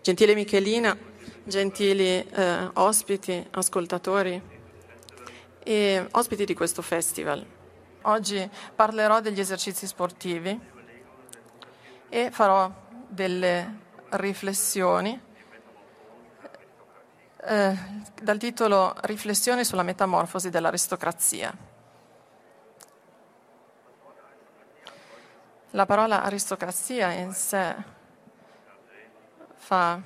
Gentile Michelina, gentili eh, ospiti, ascoltatori e ospiti di questo festival. Oggi parlerò degli esercizi sportivi e farò delle riflessioni eh, dal titolo Riflessioni sulla metamorfosi dell'aristocrazia. La parola aristocrazia in sé fa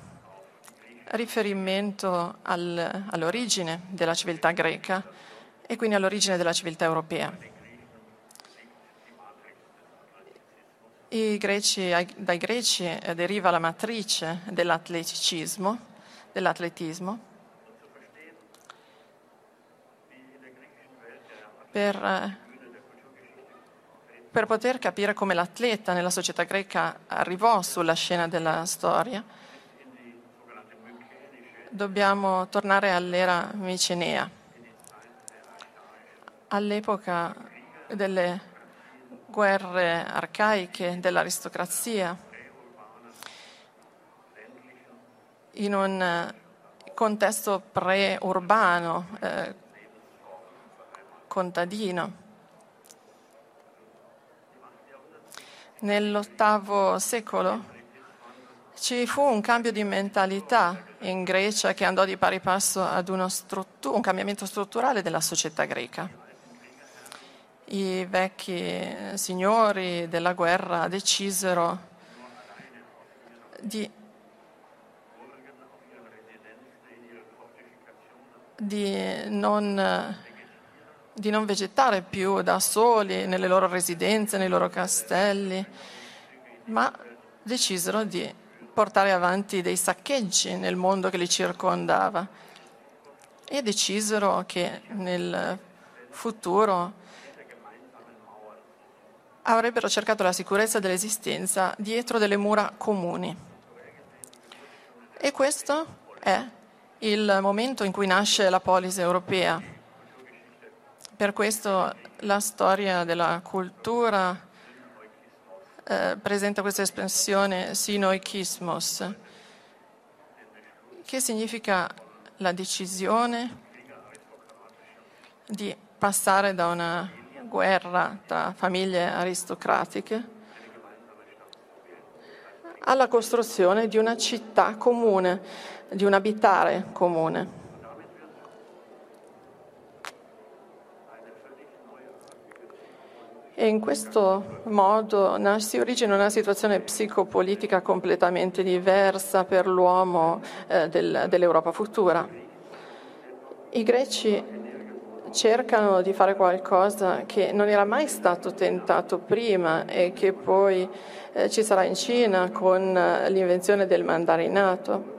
riferimento al, all'origine della civiltà greca e quindi all'origine della civiltà europea. Greci, dai greci eh, deriva la matrice dell'atleticismo, dell'atletismo per, eh, per poter capire come l'atleta nella società greca arrivò sulla scena della storia dobbiamo tornare all'era micenea, all'epoca delle guerre arcaiche dell'aristocrazia, in un contesto pre-urbano, eh, contadino. Nell'ottavo secolo ci fu un cambio di mentalità in Grecia che andò di pari passo ad struttu- un cambiamento strutturale della società greca. I vecchi signori della guerra decisero di, di, non, di non vegetare più da soli nelle loro residenze, nei loro castelli, ma decisero di portare avanti dei saccheggi nel mondo che li circondava e decisero che nel futuro avrebbero cercato la sicurezza dell'esistenza dietro delle mura comuni. E questo è il momento in cui nasce la polis europea. Per questo la storia della cultura eh, presenta questa espressione sinoikismos, che significa la decisione di passare da una guerra tra famiglie aristocratiche alla costruzione di una città comune, di un abitare comune. In questo modo si origina una situazione psicopolitica completamente diversa per l'uomo eh, del, dell'Europa futura. I greci cercano di fare qualcosa che non era mai stato tentato prima e che poi eh, ci sarà in Cina con eh, l'invenzione del mandarinato.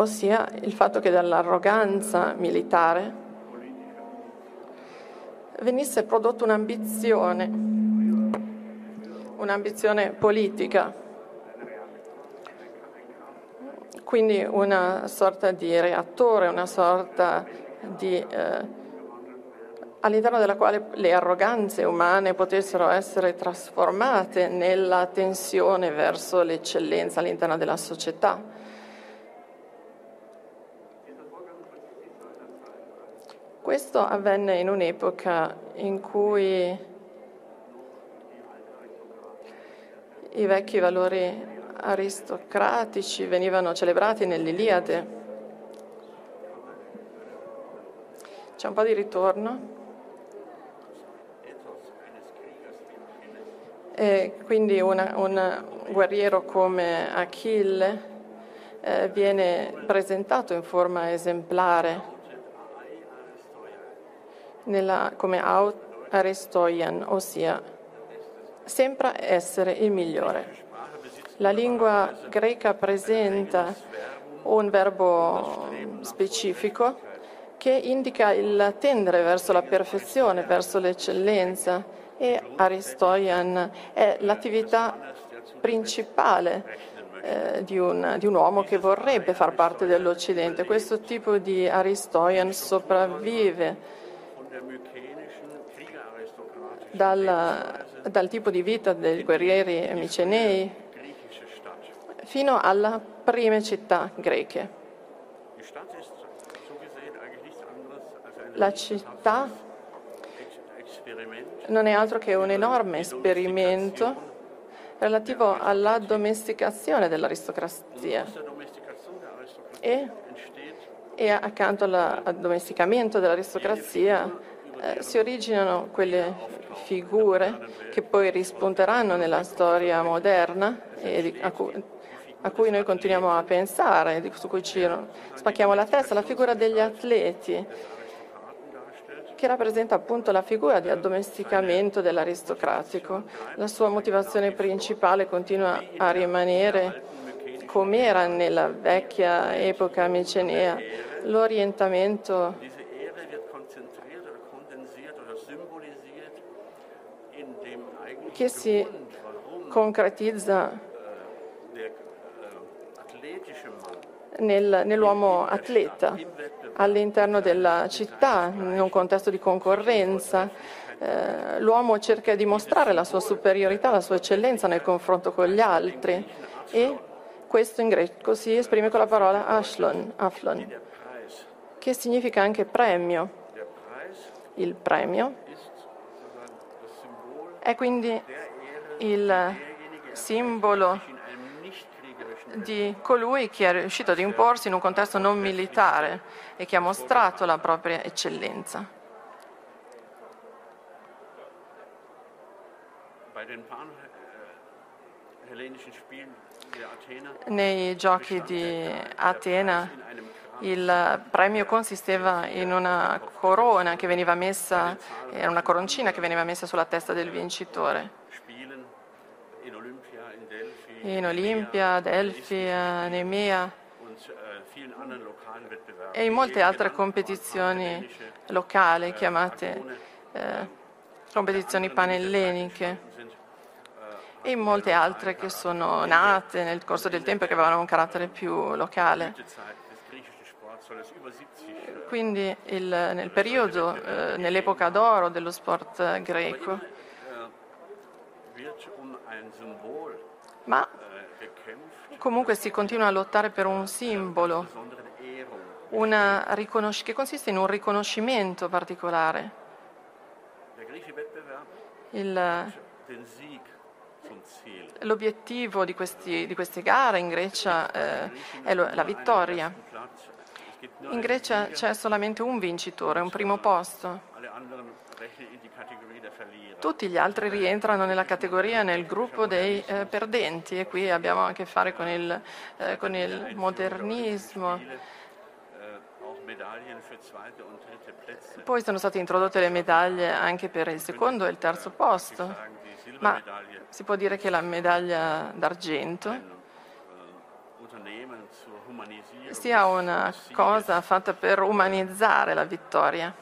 Ossia il fatto che dall'arroganza militare venisse prodotta un'ambizione, un'ambizione politica, quindi una sorta di reattore, una sorta di... Eh, all'interno della quale le arroganze umane potessero essere trasformate nella tensione verso l'eccellenza all'interno della società. Questo avvenne in un'epoca in cui i vecchi valori aristocratici venivano celebrati nell'Iliade. C'è un po' di ritorno. E quindi una, un guerriero come Achille eh, viene presentato in forma esemplare nella, come Aristoian, ossia sempre essere il migliore. La lingua greca presenta un verbo specifico che indica il tendere verso la perfezione, verso l'eccellenza e Aristoian è l'attività principale eh, di, un, di, un, uomo che vorrebbe far parte dell'Occidente. Questo tipo di Aristoian sopravvive dalla, dal tipo di vita dei guerrieri micenei fino alle prime città greche. La città non è altro che un enorme esperimento relativo alla domesticazione dell'aristocrazia e, e accanto alla- al domesticamento dell'aristocrazia eh, si originano quelle figure che poi rispunteranno nella storia moderna a, cui, a cui noi continuiamo a pensare, su cui ci spacchiamo la testa, la figura degli atleti che rappresenta appunto la figura di addomesticamento dell'aristocratico. La sua motivazione principale continua a rimanere come era nella vecchia epoca micenea, l'orientamento che si concretizza äh, Mann nel- nell'uomo atleta all'interno della città, in un contesto di concorrenza. eh, l'uomo cerca di mostrare la sua superiorità, la sua eccellenza nel confronto con gli altri e questo in greco si esprime con la parola ashlon, aflon. Che significa anche premio. Il premio è quindi il simbolo di colui che è riuscito ad imporsi in un contesto non militare e che ha mostrato la propria eccellenza. Athener Nei giochi di Atena il premio consisteva in una corona che veniva messa, era una coroncina che veniva messa sulla testa del vincitore. In Olimpia, a Nemea e in molte altre competizioni locali chiamate eh, competizioni panelleniche. sind e in molte altre che sono nate nel corso del tempo e che avevano un carattere più locale. Quindi il- nel periodo, eh, nell'epoca d'oro dello sport eh, greco, wird um ma äh, comunque si continua a lottare per un simbolo, riconosc- che consiste in un riconoscimento particolare. Il- l'obiettivo di, questi- di queste gare in Grecia eh, è la vittoria. In Grecia c'è solamente un vincitore, un primo posto. Tutti gli altri rientrano nella categoria, nel gruppo dei eh, perdenti e qui abbiamo a che fare con il, eh, con il modernismo. Poi sono state introdotte le medaglie anche per il secondo e il terzo posto, ma si può dire che la medaglia d'argento sia una cosa fatta per umanizzare la vittoria.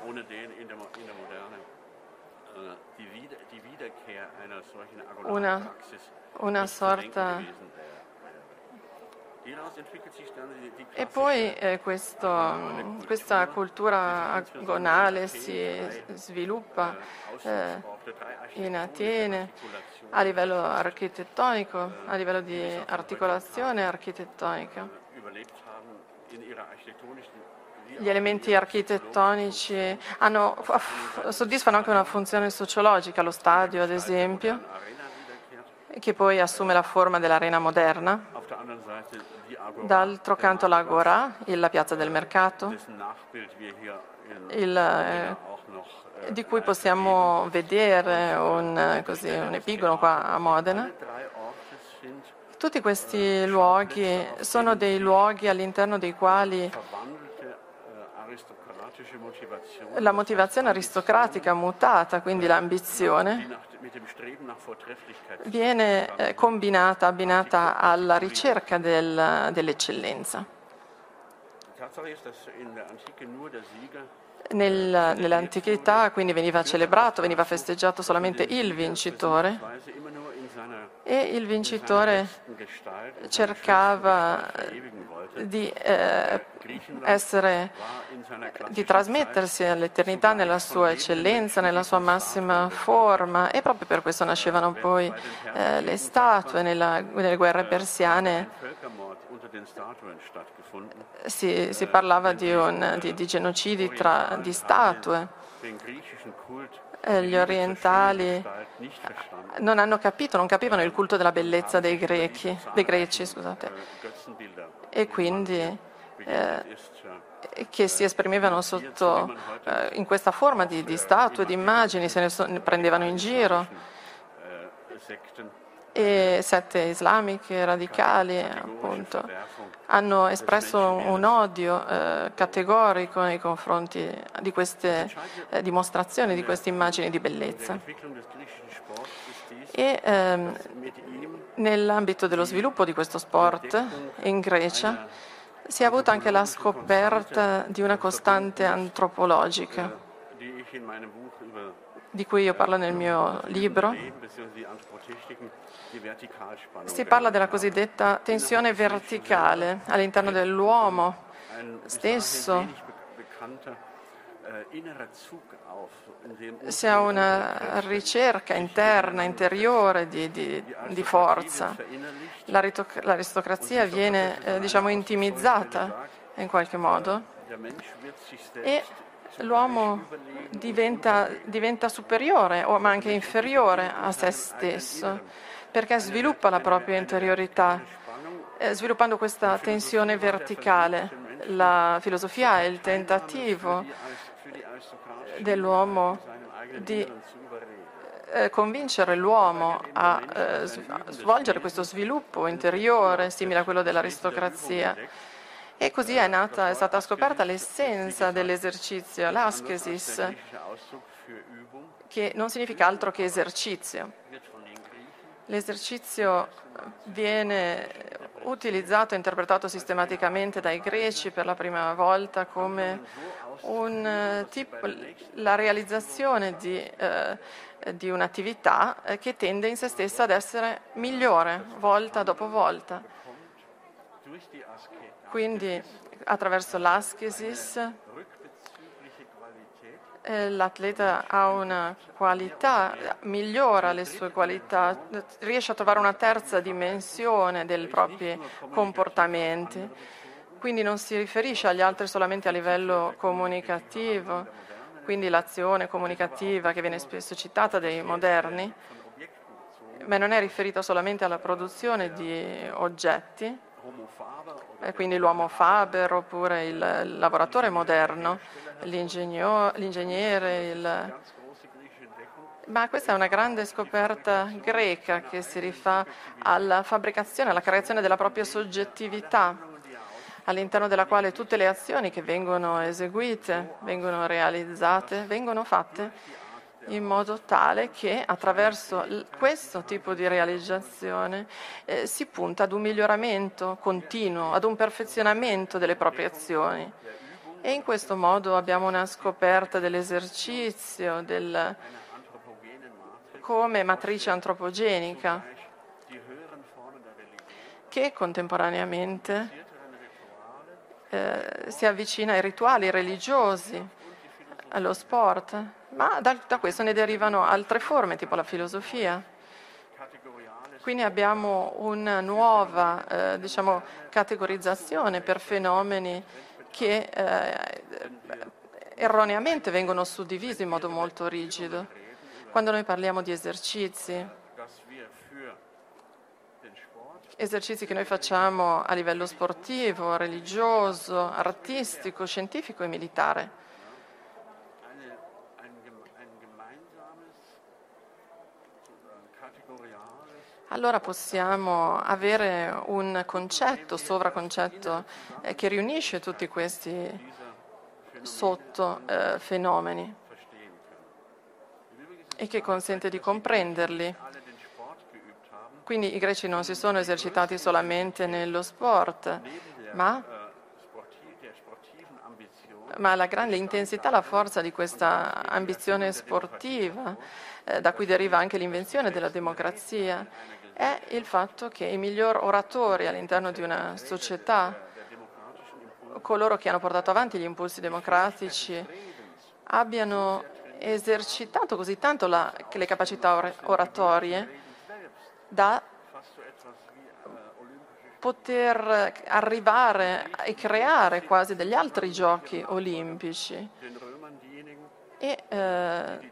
Una, una sorta E poi eh, questo- questa cultura agonale si sviluppa eh, drei in Atene a livello architettonico, a livello di articolazione architettonica. Gli elementi architettonici hanno- soddisfano anche una funzione sociologica, lo stadio ad esempio, che poi assume la forma dell'arena moderna. D'altro canto l'Agora, la piazza del mercato, il, eh, noch äh, di cui possiamo vedere un, eh, così, un epigono qua a Modena. Tutti questi luoghi sono dei luoghi all'interno dei quali la motivazione aristocratica mutata, quindi l'ambizione, viene eh, combinata, abbinata alla ricerca del- dell'eccellenza. Nel- nell'antichità quindi veniva celebrato, veniva festeggiato solamente il vincitore e il vincitore cercava di, eh, essere, di trasmettersi all'eternità nella sua eccellenza, nella sua massima forma e proprio per questo nascevano poi eh, le statue nella, nelle guerre persiane. Si, si parlava di, un, di, di genocidi tra, di statue. Eh, gli orientali non hanno capito, non capivano il culto della bellezza dei, grechi, dei greci, scusate, e quindi eh, che si esprimevano sotto, eh, in questa forma di, di statue, di immagini, se ne, ne prendevano in giro. E sette islamiche radicali appunto hanno espresso un odio eh, categorico nei confronti di queste eh, dimostrazioni, di queste immagini di bellezza. E ehm, nell'ambito dello sviluppo di questo sport in Grecia si è avuta anche la scoperta di una costante antropologica di cui io parlo nel mio libro, si parla della cosiddetta tensione verticale all'interno dell'uomo stesso. Si ha una ricerca interna, interiore di, di, di forza. L'aristocrazia viene eh, diciamo, intimizzata in qualche modo e l'uomo diventa, diventa superiore, ma anche inferiore a se stesso, perché sviluppa la propria interiorità, eh, sviluppando questa tensione verticale. La filosofia è il tentativo dell'uomo di eh, convincere l'uomo a eh, svolgere questo sviluppo interiore simile a quello dell'aristocrazia e così è, nata, è stata scoperta l'essenza dell'esercizio, l'askesis, che non significa altro che esercizio. L'esercizio viene utilizzato e interpretato sistematicamente dai greci per la prima volta come un tipo, la realizzazione di, eh, di un'attività che tende in se stessa ad essere migliore volta dopo volta. Quindi attraverso l'askesis eh, l'atleta ha una qualità, migliora le sue qualità, riesce a trovare una terza dimensione dei propri comportamenti. Quindi non si riferisce agli altri solamente a livello comunicativo, quindi l'azione comunicativa che viene spesso citata dai moderni, ma non è riferita solamente alla produzione di oggetti, quindi l'uomo Faber? Oppure il lavoratore moderno, l'ingegnere, il... Ma questa è una grande scoperta greca che si rifà alla fabbricazione, alla creazione della propria soggettività, all'interno della quale tutte le azioni che vengono eseguite, vengono realizzate, vengono fatte in modo tale che attraverso questo tipo di realizzazione eh, si punta ad un miglioramento continuo, ad un perfezionamento delle proprie azioni. E in questo modo abbiamo una scoperta dell'esercizio del, come matrice antropogenica che contemporaneamente eh, si avvicina ai rituali religiosi, allo sport, ma da, da questo ne derivano altre forme, tipo la filosofia. Quindi abbiamo una nuova eh, diciamo, categorizzazione per fenomeni che eh, erroneamente vengono suddivisi in modo molto rigido. Quando noi parliamo di esercizi, esercizi che noi facciamo a livello sportivo, religioso, artistico, scientifico e militare, allora possiamo avere un concetto, sovraconcetto, eh, che riunisce tutti questi sottofenomeni eh, e che consente di comprenderli. Quindi i greci non si sono esercitati solamente nello sport, ma ma la grande intensità, la forza di questa ambizione sportiva, eh, da cui deriva anche l'invenzione della democrazia, è il fatto che i miglior oratori all'interno di una società, coloro che hanno portato avanti gli impulsi democratici, abbiano esercitato così tanto la, le capacità oratorie da poter arrivare e creare quasi degli altri giochi olimpici. E eh,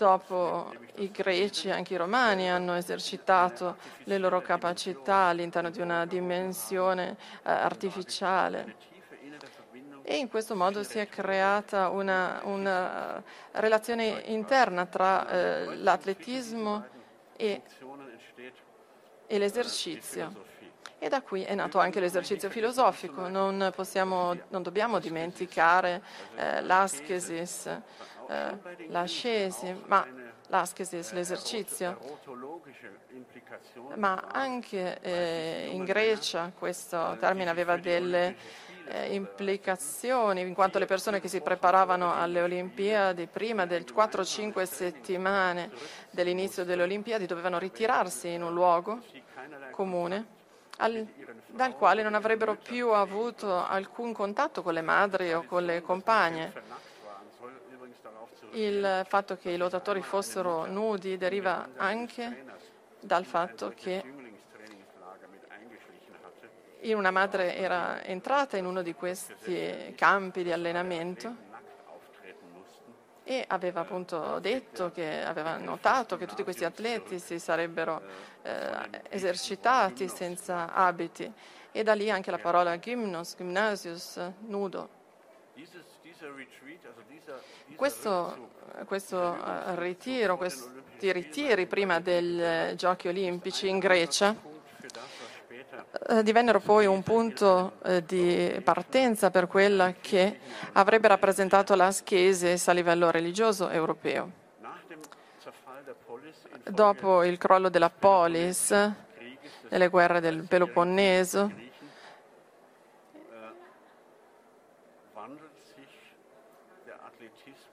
dopo i greci, anche i romani hanno esercitato le loro capacità all'interno di una dimensione eh, artificiale. E in questo modo si è creata una, una relazione interna tra eh, l'atletismo e e l'esercizio. E da qui è nato anche l'esercizio filosofico. Non, possiamo, non dobbiamo dimenticare eh, l'ascesis, eh, l'ascesi, ma l'ascesis, l'esercizio. Ma anche eh, in Grecia questo termine aveva delle eh, implicazioni, in quanto le persone che si preparavano alle Olimpiadi prima del 4-5 settimane dell'inizio delle Olimpiadi dovevano ritirarsi in un luogo comune al, dal quale non avrebbero più avuto alcun contatto con le madri o con le compagne. Il fatto che i lottatori fossero nudi deriva anche dal fatto che una madre era entrata in uno di questi campi di allenamento e aveva appunto detto che aveva notato che tutti questi atleti si sarebbero eh, esercitati senza abiti e da lì anche la parola gymnos, gymnasius, nudo. Questo, questo uh, ritiro, questi ritiri prima dei giochi olimpici in Grecia. Eh, divennero poi un punto eh, di partenza per quella che avrebbe rappresentato l'ascesis a livello religioso europeo. Dopo il crollo della polis, nelle guerre del Peloponneso,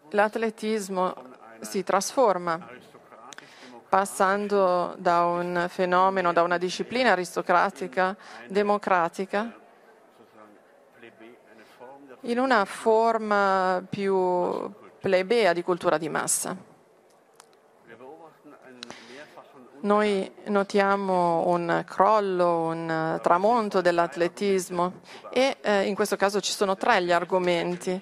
l'atletismo si trasforma passando da un fenomeno, da una disciplina aristocratica, democratica, in una forma più plebea di cultura di massa. Noi notiamo un crollo, un tramonto dell'atletismo e eh, in questo caso ci sono tre gli argomenti.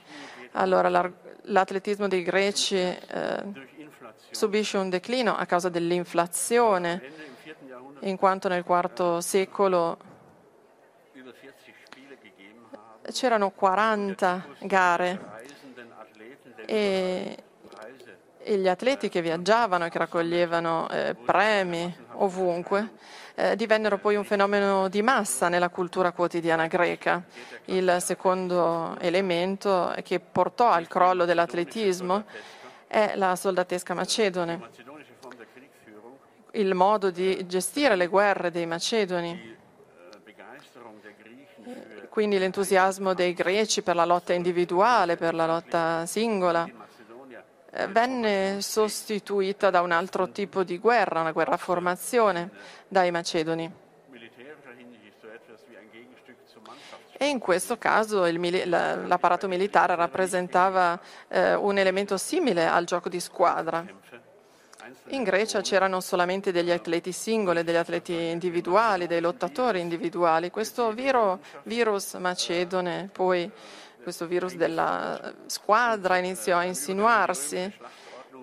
Allora, l'atletismo dei greci eh, subisce un declino a causa dell'inflazione, in quanto nel IV secolo c'erano 40 gare e, e gli atleti che viaggiavano e che raccoglievano eh, premi ovunque eh, divennero poi un fenomeno di massa nella cultura quotidiana greca. Il secondo elemento che portò al crollo dell'atletismo è la soldatesca macedone, il modo di gestire le guerre dei macedoni, quindi l'entusiasmo dei greci per la lotta individuale, per la lotta singola, eh, venne sostituita da un altro tipo di guerra, una guerra formazione dai macedoni. E in questo caso il, l'apparato militare rappresentava eh, un elemento simile al gioco di squadra. In Grecia c'erano solamente degli atleti singoli, degli atleti individuali, dei lottatori individuali. Questo virus macedone, poi questo virus della squadra iniziò a insinuarsi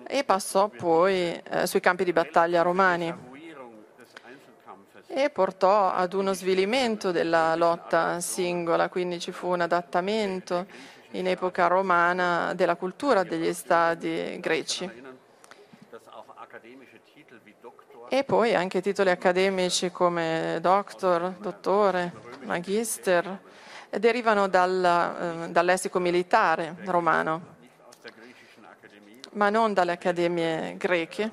e passò poi eh, sui campi di battaglia romani e portò ad uno svilimento della lotta singola, quindi ci fu un adattamento in epoca romana della cultura degli stadi greci. E poi anche titoli accademici come doctor, dottore, magister derivano dal, eh, dal lessico militare romano, ma non dalle accademie greche,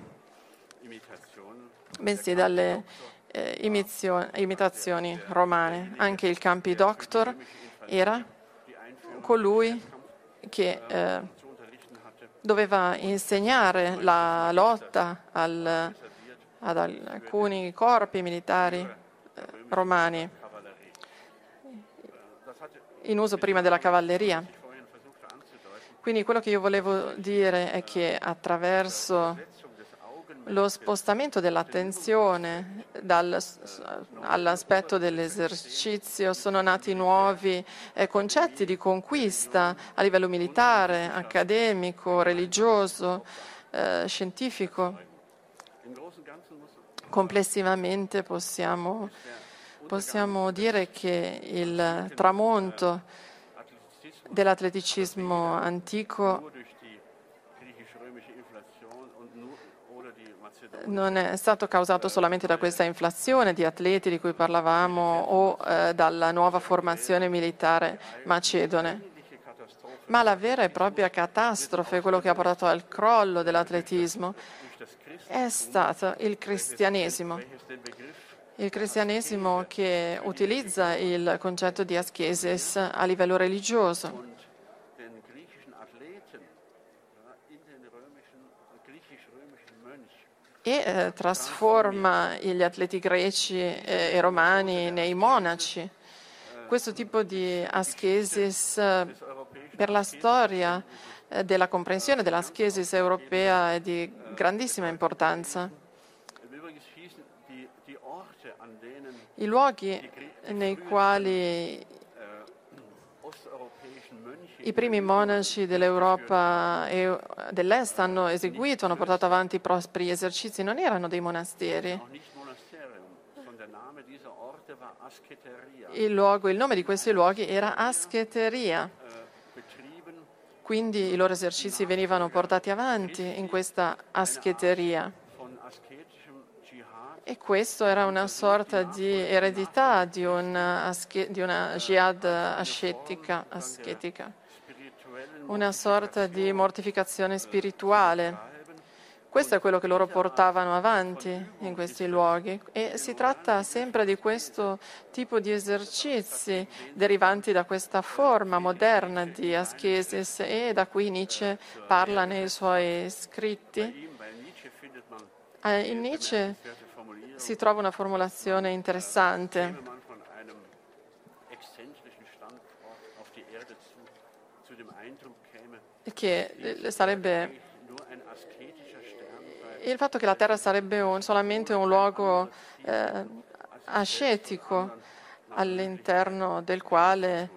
bensì dalle eh, imitazioni romane. Anche il campi doctor era colui che eh, doveva insegnare la lotta al, ad alcuni corpi militari eh, romani in uso prima della cavalleria. Quindi quello che io volevo dire è che attraverso lo spostamento dell'attenzione dal, all'aspetto dell'esercizio sono nati nuovi eh, concetti di conquista a livello militare, accademico, religioso, eh, scientifico. Complessivamente possiamo, possiamo dire che il tramonto dell'atleticismo antico non è stato causato solamente da questa inflazione di atleti di cui parlavamo o eh, dalla nuova formazione militare macedone, ma la vera e propria catastrofe, quello che ha portato al crollo dell'atletismo, è stato il cristianesimo. Il cristianesimo che utilizza il concetto di ascesis a livello religioso e eh, trasforma gli atleti greci eh, e romani nei monaci. Questo tipo di ascesis eh, per la storia della comprensione dell'ascesis europea è di grandissima importanza. I luoghi nei quali i primi monaci dell'Europa e dell'Est hanno eseguito, hanno portato avanti i propri esercizi, non erano dei monasteri. Il, luogo, il nome di questi luoghi era Ascheteria. Quindi i loro esercizi venivano portati avanti in questa ascheteria. E questo era una sorta di eredità di una, di una jihad ascetica, ascetica una sorta di mortificazione spirituale. Questo è quello che loro portavano avanti in questi luoghi e si tratta sempre di questo tipo di esercizi derivanti da questa forma moderna di ascesis e da cui Nietzsche parla nei suoi scritti. Eh, in Nietzsche si trova una formulazione interessante che eh, sarebbe il fatto che la Terra sarebbe un, solamente un luogo eh, ascetico all'interno del quale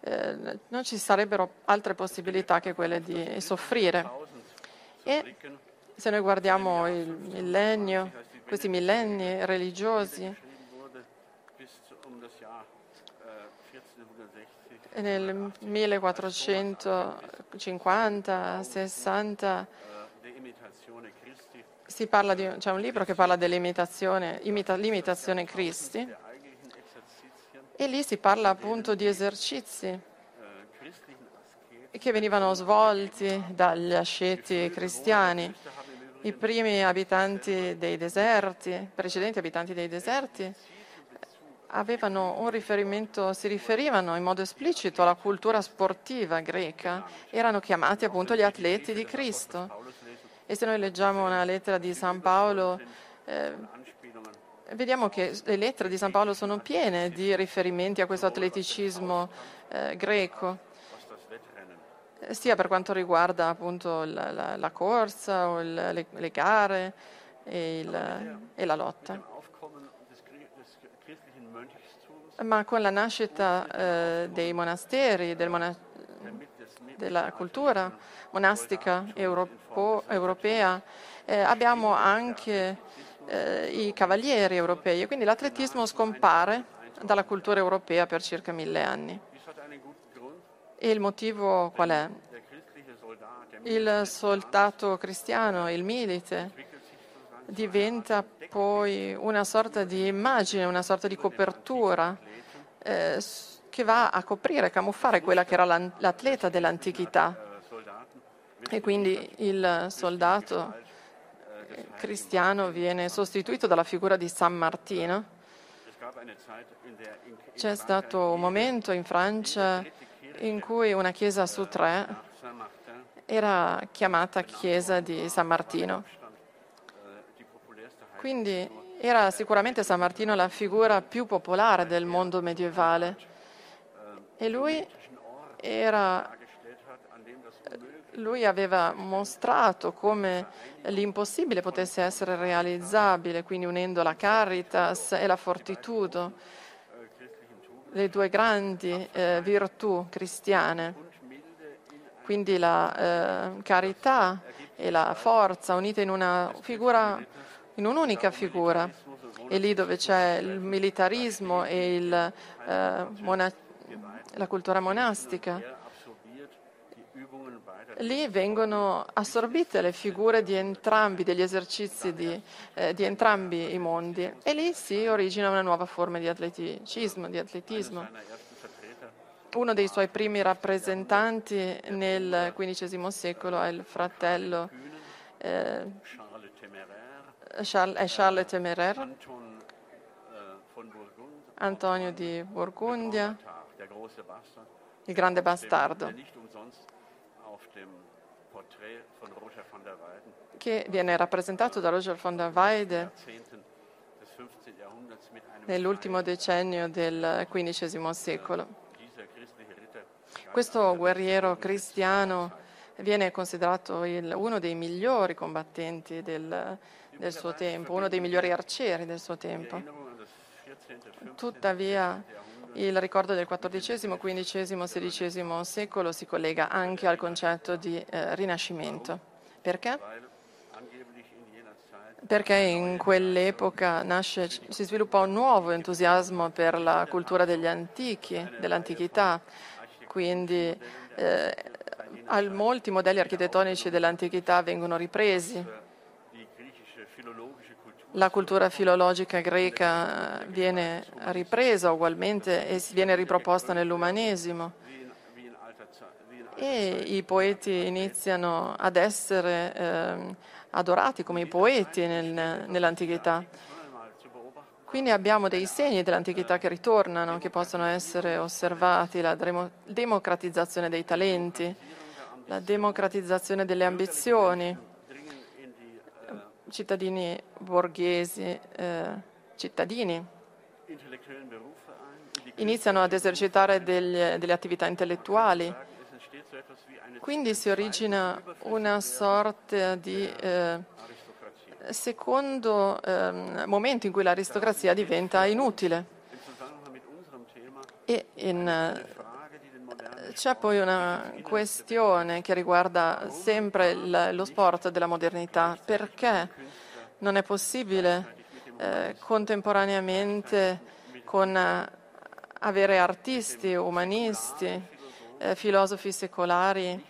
eh, non ci sarebbero altre possibilità che quelle di soffrire. E se noi guardiamo il millennio, questi millenni religiosi, nel 1450-60 si parla di, c'è un libro che parla dell'imitazione imita, Cristi e lì si parla appunto di esercizi che venivano svolti dagli asceti cristiani. I primi abitanti dei deserti, precedenti abitanti dei deserti, avevano un riferimento, si riferivano in modo esplicito alla cultura sportiva greca, erano chiamati appunto gli atleti di Cristo. E se noi leggiamo una lettera di San Paolo, eh, vediamo che le lettere di San Paolo sono piene di riferimenti a questo atleticismo eh, greco, sia per quanto riguarda appunto la, la, la corsa o il, le, le, gare e, il, e la lotta. ma con la nascita eh, dei monasteri, del mona- della cultura monastica europo- europea, eh, abbiamo anche eh, i cavalieri europei, quindi l'atletismo scompare dalla cultura europea per circa mille anni. E il motivo qual è? Il soldato cristiano, il milite, diventa poi una sorta di immagine, una sorta di copertura eh, che va a coprire, camuffare quella che era l'atleta dell'antichità. E quindi il soldato eh, cristiano viene sostituito dalla figura di San Martino. C'è stato un momento in Francia in cui una chiesa su tre era chiamata chiesa di San Martino. Quindi era sicuramente San Martino la figura più popolare del mondo medievale. E lui, era, lui aveva mostrato come l'impossibile potesse essere realizzabile, quindi unendo la caritas e la fortitudo, le due grandi eh, virtù cristiane. Quindi la eh, carità e la forza unite in figura, in un'unica figura. E lì dove c'è il militarismo e il, eh, mona- la cultura monastica, lì vengono assorbite le figure di entrambi, degli esercizi di, eh, di entrambi i mondi. E lì si origina una nuova forma di atleticismo, di atletismo. Uno dei suoi primi rappresentanti nel XV secolo è il fratello eh, Charles è Temeraire, Antonio di Burgundia, il grande bastardo, che viene rappresentato da Roger von der Weyde Jahrzehnten des 15. Jahrhunderts mit einem nell'ultimo decennio del XV secolo. Questo guerriero cristiano viene considerato il- uno dei migliori combattenti del, del suo tempo, uno dei migliori arcieri del suo tempo. Erinnerung an das 14. 15. Tuttavia il ricordo del XIV, XV, XVI secolo si collega anche al concetto di eh, rinascimento. Perché? Perché in quell'epoca nasce, si sviluppa un nuovo entusiasmo per la cultura degli antichi, dell'antichità, quindi eh, molti modelli architettonici dell'antichità vengono ripresi. La cultura filologica greca eh, viene ripresa ugualmente e viene riproposta nell'umanesimo e i poeti iniziano ad essere ehm, adorati come i poeti nel- nell'antichità. Quindi abbiamo dei segni dell'antichità che ritornano, che possono essere osservati, la demo- democratizzazione dei talenti, la democratizzazione delle ambizioni, Dringen in die äh, cittadini borghesi, eh, cittadini iniziano ad esercitare degli- delle attività intellettuali. Quindi si origina una sorta di eh, secondo ehm, momento in cui l'aristocrazia diventa inutile. E in, c'è poi una questione che riguarda sempre lo sport della modernità. Perché non è possibile eh, contemporaneamente con, eh, avere artisti, umanisti, eh, filosofi secolari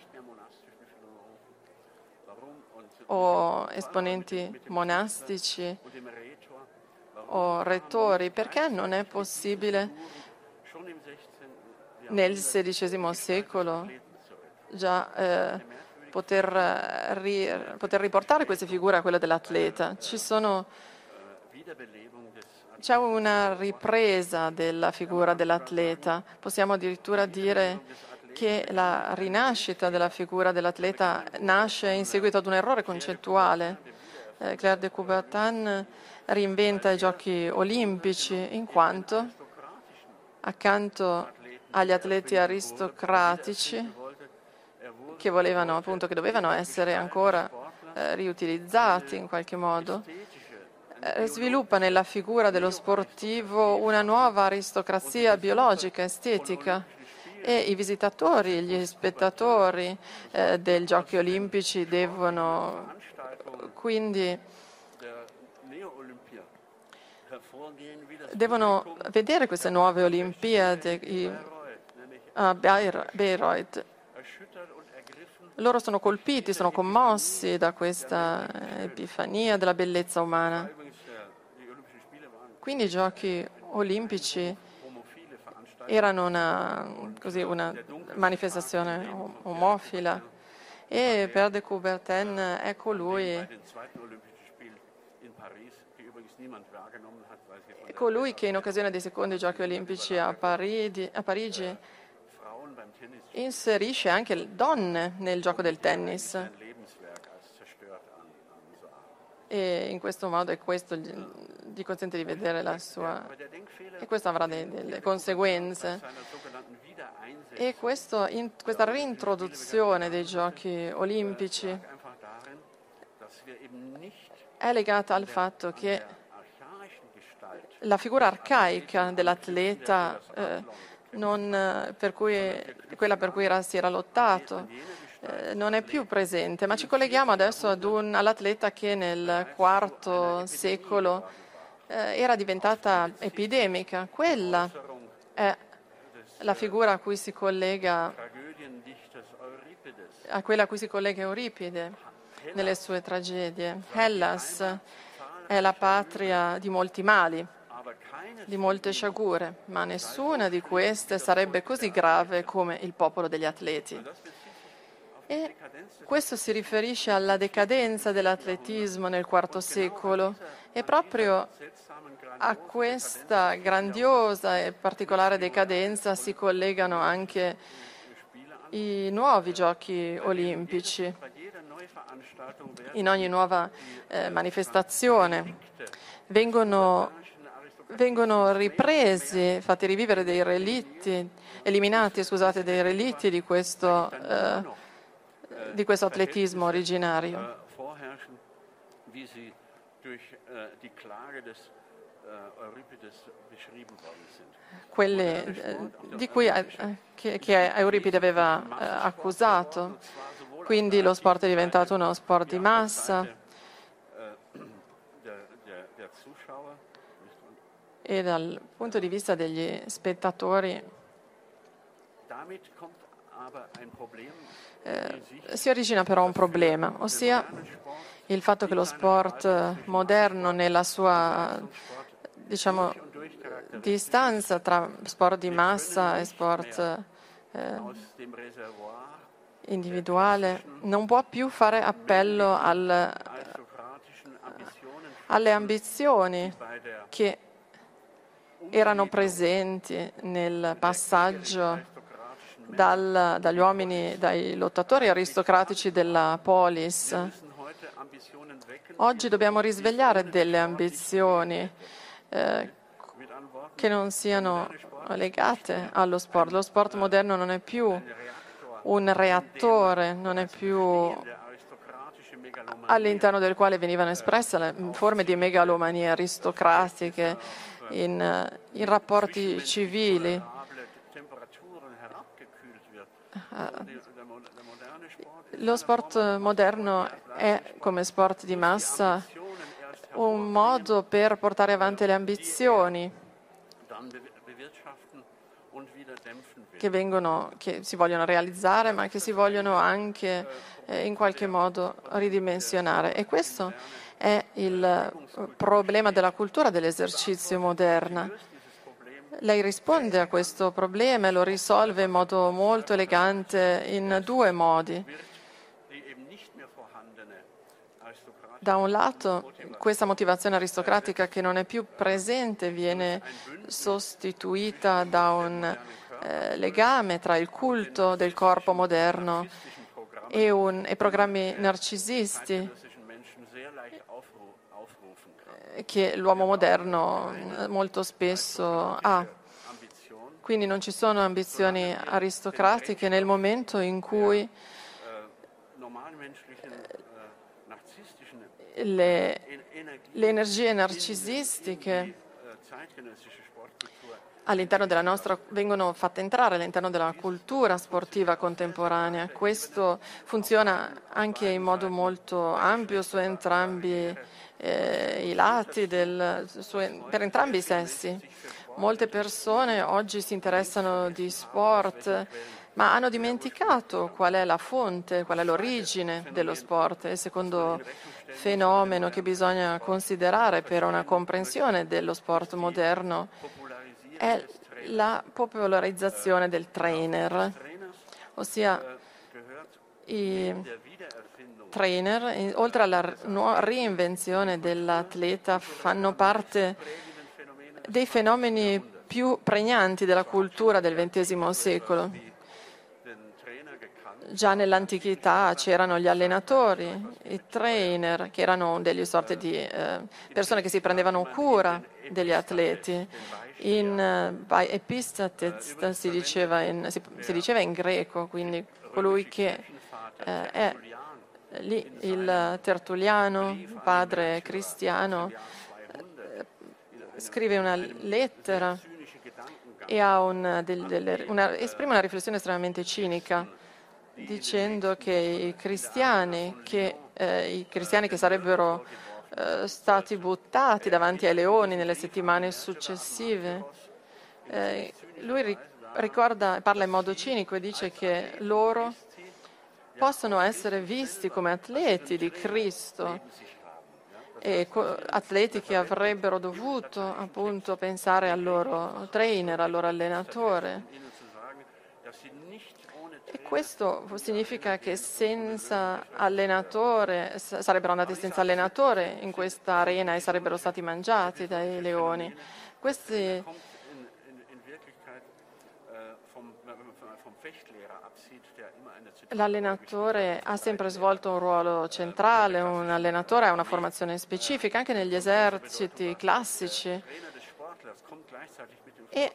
o esponenti monastici o rettori? Perché non è possibile schon im 16. Nel XVI secolo già eh, poter, eh, ri- poter riportare queste figure a quella dell'atleta? Sono, c'è una ripresa della figura dell'atleta. Possiamo addirittura dire che la rinascita della figura dell'atleta nasce in seguito ad un errore concettuale. Eh, Claire de Coubertin reinventa i giochi olimpici in quanto accanto agli atleti aristocratici che volevano appunto che dovevano essere ancora eh, riutilizzati in qualche modo eh, sviluppa nella figura dello sportivo una nuova aristocrazia biologica, estetica. E i visitatori, gli spettatori eh, dei giochi olimpici devono quindi devono vedere queste nuove Olimpiadi Bayreuth, nämlich a Bayer- Bayreuth. Loro sono colpiti, sono commossi da questa epifania della bellezza umana. Quindi i giochi olimpici erano una, così, una manifestazione om- omofila e per de Coubertin è colui, è colui che in occasione dei secondi giochi olimpici a Parigi, a Parigi inserisce anche donne nel gioco del tennis e in questo modo e questo gli, consente di vedere la sua... E questo avrà dei- delle conseguenze. E questo in- questa reintroduzione dei giochi olimpici è legata al fatto che la figura arcaica dell'atleta, eh, non, eh, per cui, quella per cui era- si era lottato, eh, non è più presente, ma ci colleghiamo adesso ad un- all'atleta che nel IV secolo eh, era diventata epidemica. Quella è la figura a cui si collega, a quella a cui si collega Euripide nelle sue tragedie. Hellas è la patria di molti mali, di molte sciagure, ma nessuna di queste sarebbe così grave come il popolo degli atleti. E questo si riferisce alla decadenza dell'atletismo nel IV secolo e proprio a questa grandiosa e particolare decadenza si collegano anche i nuovi giochi olimpici. In ogni nuova eh, manifestazione vengono, vengono ripresi, fatti rivivere dei relitti, eliminati scusate, dei relitti di questo, eh, di questo atletismo originario. quelle eh, di cui eh, che, che Euripide aveva eh, accusato. Quindi lo sport è diventato uno sport di massa Äh, der, der, der Zuschauer e dal punto di vista degli spettatori eh, si origina però un problema, ossia il fatto che lo sport eh, moderno nella sua diciamo, distanza tra sport di massa e sport eh, individuale non può più fare appello al, alle ambizioni che erano presenti nel passaggio dal- dagli uomini, dai lottatori aristocratici della polis. Oggi dobbiamo risvegliare delle ambizioni eh, che non siano legate allo sport. Lo sport moderno non è più un reattore, non è più all'interno del quale venivano espresse le forme di megalomanie aristocratiche in, eh, in rapporti civili. Lo sport moderno è, come sport di massa, un modo per portare avanti le ambizioni che, vengono, che si vogliono realizzare, ma che si vogliono anche eh, in qualche modo ridimensionare. E questo è il eh, problema della cultura dell'esercizio moderna. Lei risponde a questo problema e lo risolve in modo molto elegante in due modi. Da un lato, questa motivazione aristocratica che non è più presente viene sostituita da un eh, legame tra il culto del corpo moderno e, un- e programmi narcisisti che l'uomo moderno eh, molto spesso ha. Quindi non ci sono ambizioni aristocratiche nel momento in cui äh, narzisstischen le, le energie narcisistiche äh, zeitgenössische Sportkultur all'interno della nostra, vengono fatte entrare all'interno della cultura sportiva contemporanea. Questo funziona anche in modo molto ampio su entrambi eh, i lati, del, su- per entrambi i sessi. Molte persone oggi si interessano di sport, ma hanno dimenticato qual è la fonte, qual è l'origine dello sport. Il secondo fenomeno che bisogna considerare per una comprensione dello sport moderno è la popolarizzazione del trainer, ossia i trainer, in- oltre alla reinvenzione dell'atleta, fanno parte dei fenomeni più pregnanti della cultura del XX secolo. Già nell'antichità c'erano gli allenatori, i trainer, che erano delle sorte di eh, persone che si prendevano cura degli atleti. In uh, epistates si diceva in, si, si diceva in greco, quindi colui che eh, è lì il Tertulliano, padre cristiano, eh, scrive una lettera e una, del, del, una, esprime una riflessione estremamente cinica dicendo che i cristiani che, eh, i cristiani che sarebbero eh, stati buttati davanti ai leoni nelle settimane successive, eh, lui ricorda, parla in modo cinico e dice che loro possono essere visti come atleti di Cristo e atleti che avrebbero dovuto appunto pensare al loro trainer, al loro allenatore. Questo significa che senza allenatore, sarebbero andati senza allenatore in questa arena e sarebbero stati mangiati dai leoni. Questi L'allenatore ha sempre svolto un ruolo centrale, un allenatore ha una formazione specifica anche negli eserciti classici e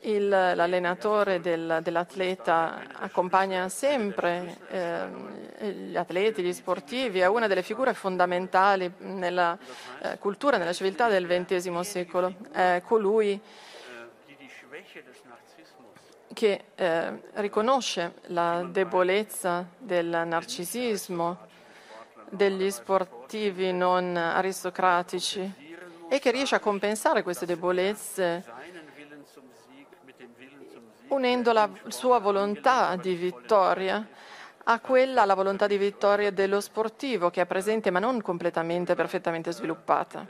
il, l'allenatore del, dell'atleta accompagna sempre eh, gli atleti, gli sportivi, è una delle figure fondamentali nella eh, cultura, nella civiltà del XX secolo, è colui che eh, riconosce la debolezza del narcisismo degli sportivi non aristocratici e che riesce a compensare queste debolezze unendo la sua volontà di vittoria a quella, la volontà di vittoria dello sportivo che è presente ma non completamente, perfettamente sviluppata.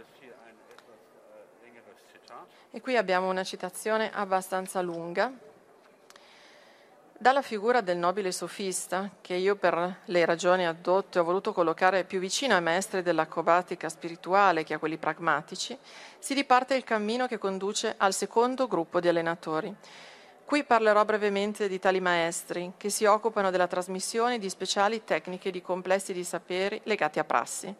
E qui abbiamo una citazione abbastanza lunga dalla figura del nobile sofista, che io per le ragioni addotte ho voluto collocare più vicino ai maestri dell'acrobatica spirituale che a quelli pragmatici, si riparte il cammino che conduce al secondo gruppo di allenatori. Qui parlerò brevemente di tali maestri che si occupano della trasmissione di speciali tecniche di complessi di saperi legati a prassi.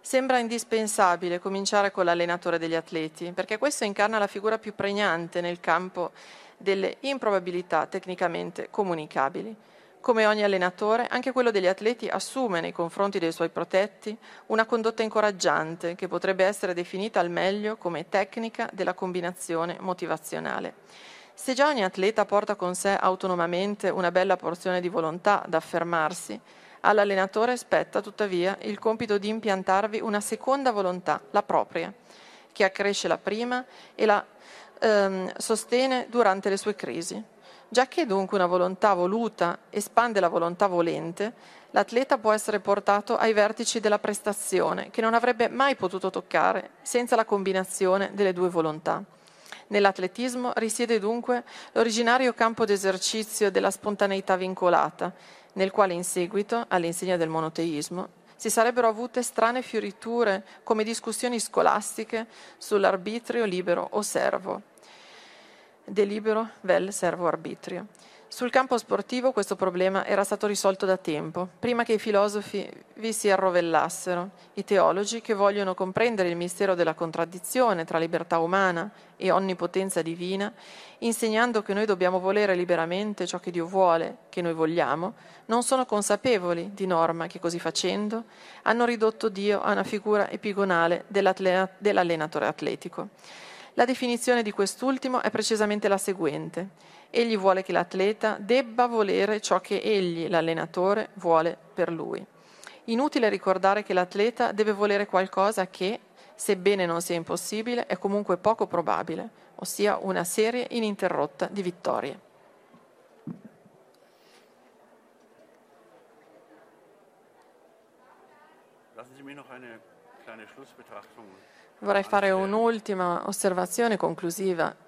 Sembra indispensabile cominciare con l'allenatore degli atleti, perché questo incarna la figura più pregnante nel campo delle improbabilità tecnicamente comunicabili. Come ogni allenatore, anche quello degli atleti assume nei confronti dei suoi protetti una condotta incoraggiante che potrebbe essere definita al meglio come tecnica della combinazione motivazionale. Se già ogni atleta porta con sé autonomamente una bella porzione di volontà da affermarsi, all'allenatore spetta tuttavia il compito di impiantarvi una seconda volontà, la propria, che accresce la prima e la ehm, sostiene durante le sue crisi. Già che dunque una volontà voluta espande la volontà volente, l'atleta può essere portato ai vertici della prestazione, che non avrebbe mai potuto toccare senza la combinazione delle due volontà. Nell'atletismo risiede dunque l'originario campo d'esercizio della spontaneità vincolata, nel quale in seguito, all'insegna del monoteismo, si sarebbero avute strane fioriture come discussioni scolastiche sull'arbitrio libero o servo delibero vel servo arbitrio. Sul campo sportivo questo problema era stato risolto da tempo, prima che i filosofi vi si arrovellassero, i teologi che vogliono comprendere il mistero della contraddizione tra libertà umana e onnipotenza divina, insegnando che noi dobbiamo volere liberamente ciò che Dio vuole che noi vogliamo, non sono consapevoli di norma che così facendo hanno ridotto Dio a una figura epigonale dell'allenatore atletico. La definizione di quest'ultimo è precisamente la seguente. Egli vuole che l'atleta debba volere ciò che egli, l'allenatore, vuole per lui. Inutile ricordare che l'atleta deve volere qualcosa che, sebbene non sia impossibile, è comunque poco probabile, ossia una serie ininterrotta di vittorie. Vorrei fare un'ultima osservazione conclusiva.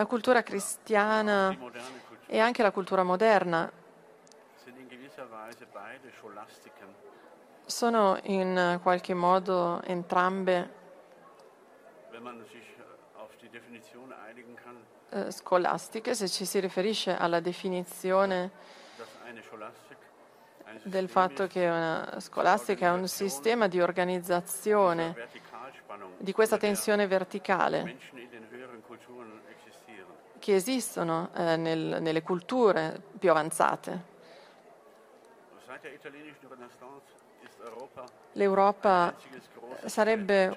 La cultura cristiana e anche la cultura moderna. Sono in qualche modo entrambe kann, eh, scolastiche, se ci si riferische alla definizione del fatto che una scolastica è un sistema di organizzazione di questa tensione verticale che esistono eh, nel- nelle culture più avanzate. L'Europa großes sarebbe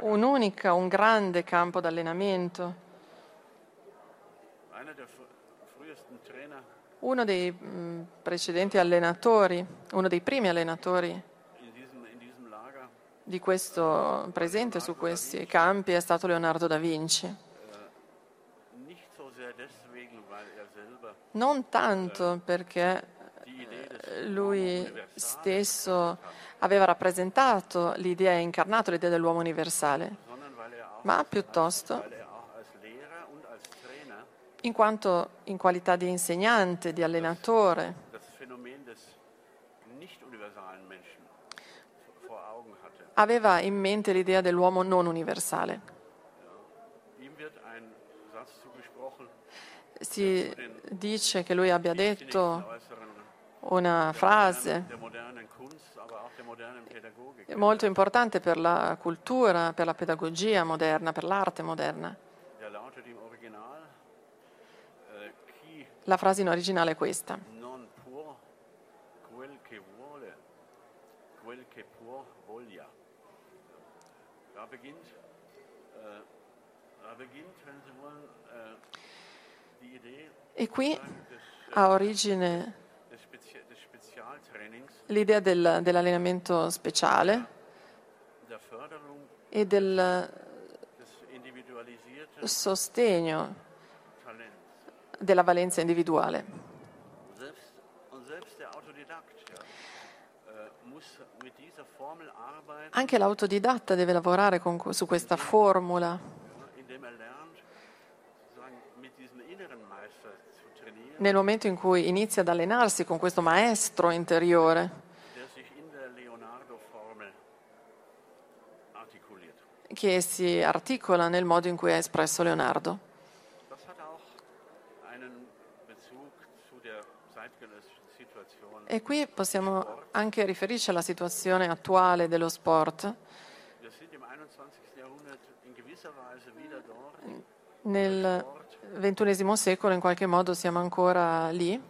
un'unica, un grande campo d'allenamento. Uno dei mh, precedenti allenatori, uno dei primi allenatori di questo presente su questi campi è stato Leonardo da Vinci. Non tanto perché eh, lui stesso aveva rappresentato l'idea, incarnato l'idea dell'uomo universale, er ma piuttosto in quanto in qualità di insegnante, di allenatore, aveva in mente l'idea dell'uomo non universale. Si dice che lui abbia detto una frase molto importante per la cultura, per la pedagogia moderna, per l'arte moderna. La frase in originale è questa. Da beginnt, äh, da beginnt, wenn Sie wollen, E qui ha origine l'idea del- dell'allenamento speciale e del sostegno della valenza individuale. Anche l'autodidatta deve lavorare con- su questa formula, nel momento in cui inizia ad allenarsi con questo maestro interiore. Che si articola nel modo in cui ha espresso Leonardo. E qui possiamo anche riferirci alla situazione attuale dello sport. Wir sind im 21. Jahrhundert in gewisser Weise wieder dort. Nel XXI secolo in qualche modo siamo ancora lì, im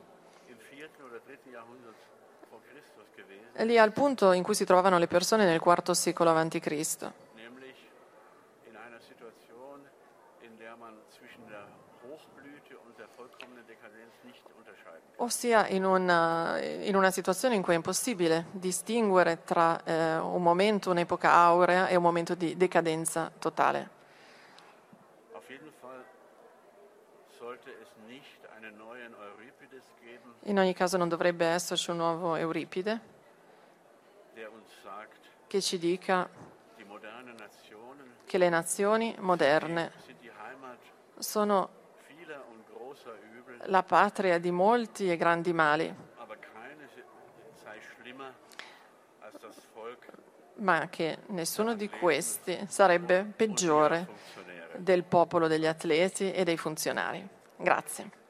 4. oder 3. Jahrhundert vor Christus gewesen, lì al punto in cui si trovavano le persone nel IV secolo a.C., ossia in una, in una situazione in cui è impossibile distinguere tra eh, un momento, un'epoca aurea e un momento di decadenza totale. In ogni caso non dovrebbe esserci un nuovo Euripide che ci dica che le nazioni moderne sono la patria di molti e grandi mali, ma che nessuno di questi sarebbe peggiore del popolo degli atleti e dei funzionari. Grazie.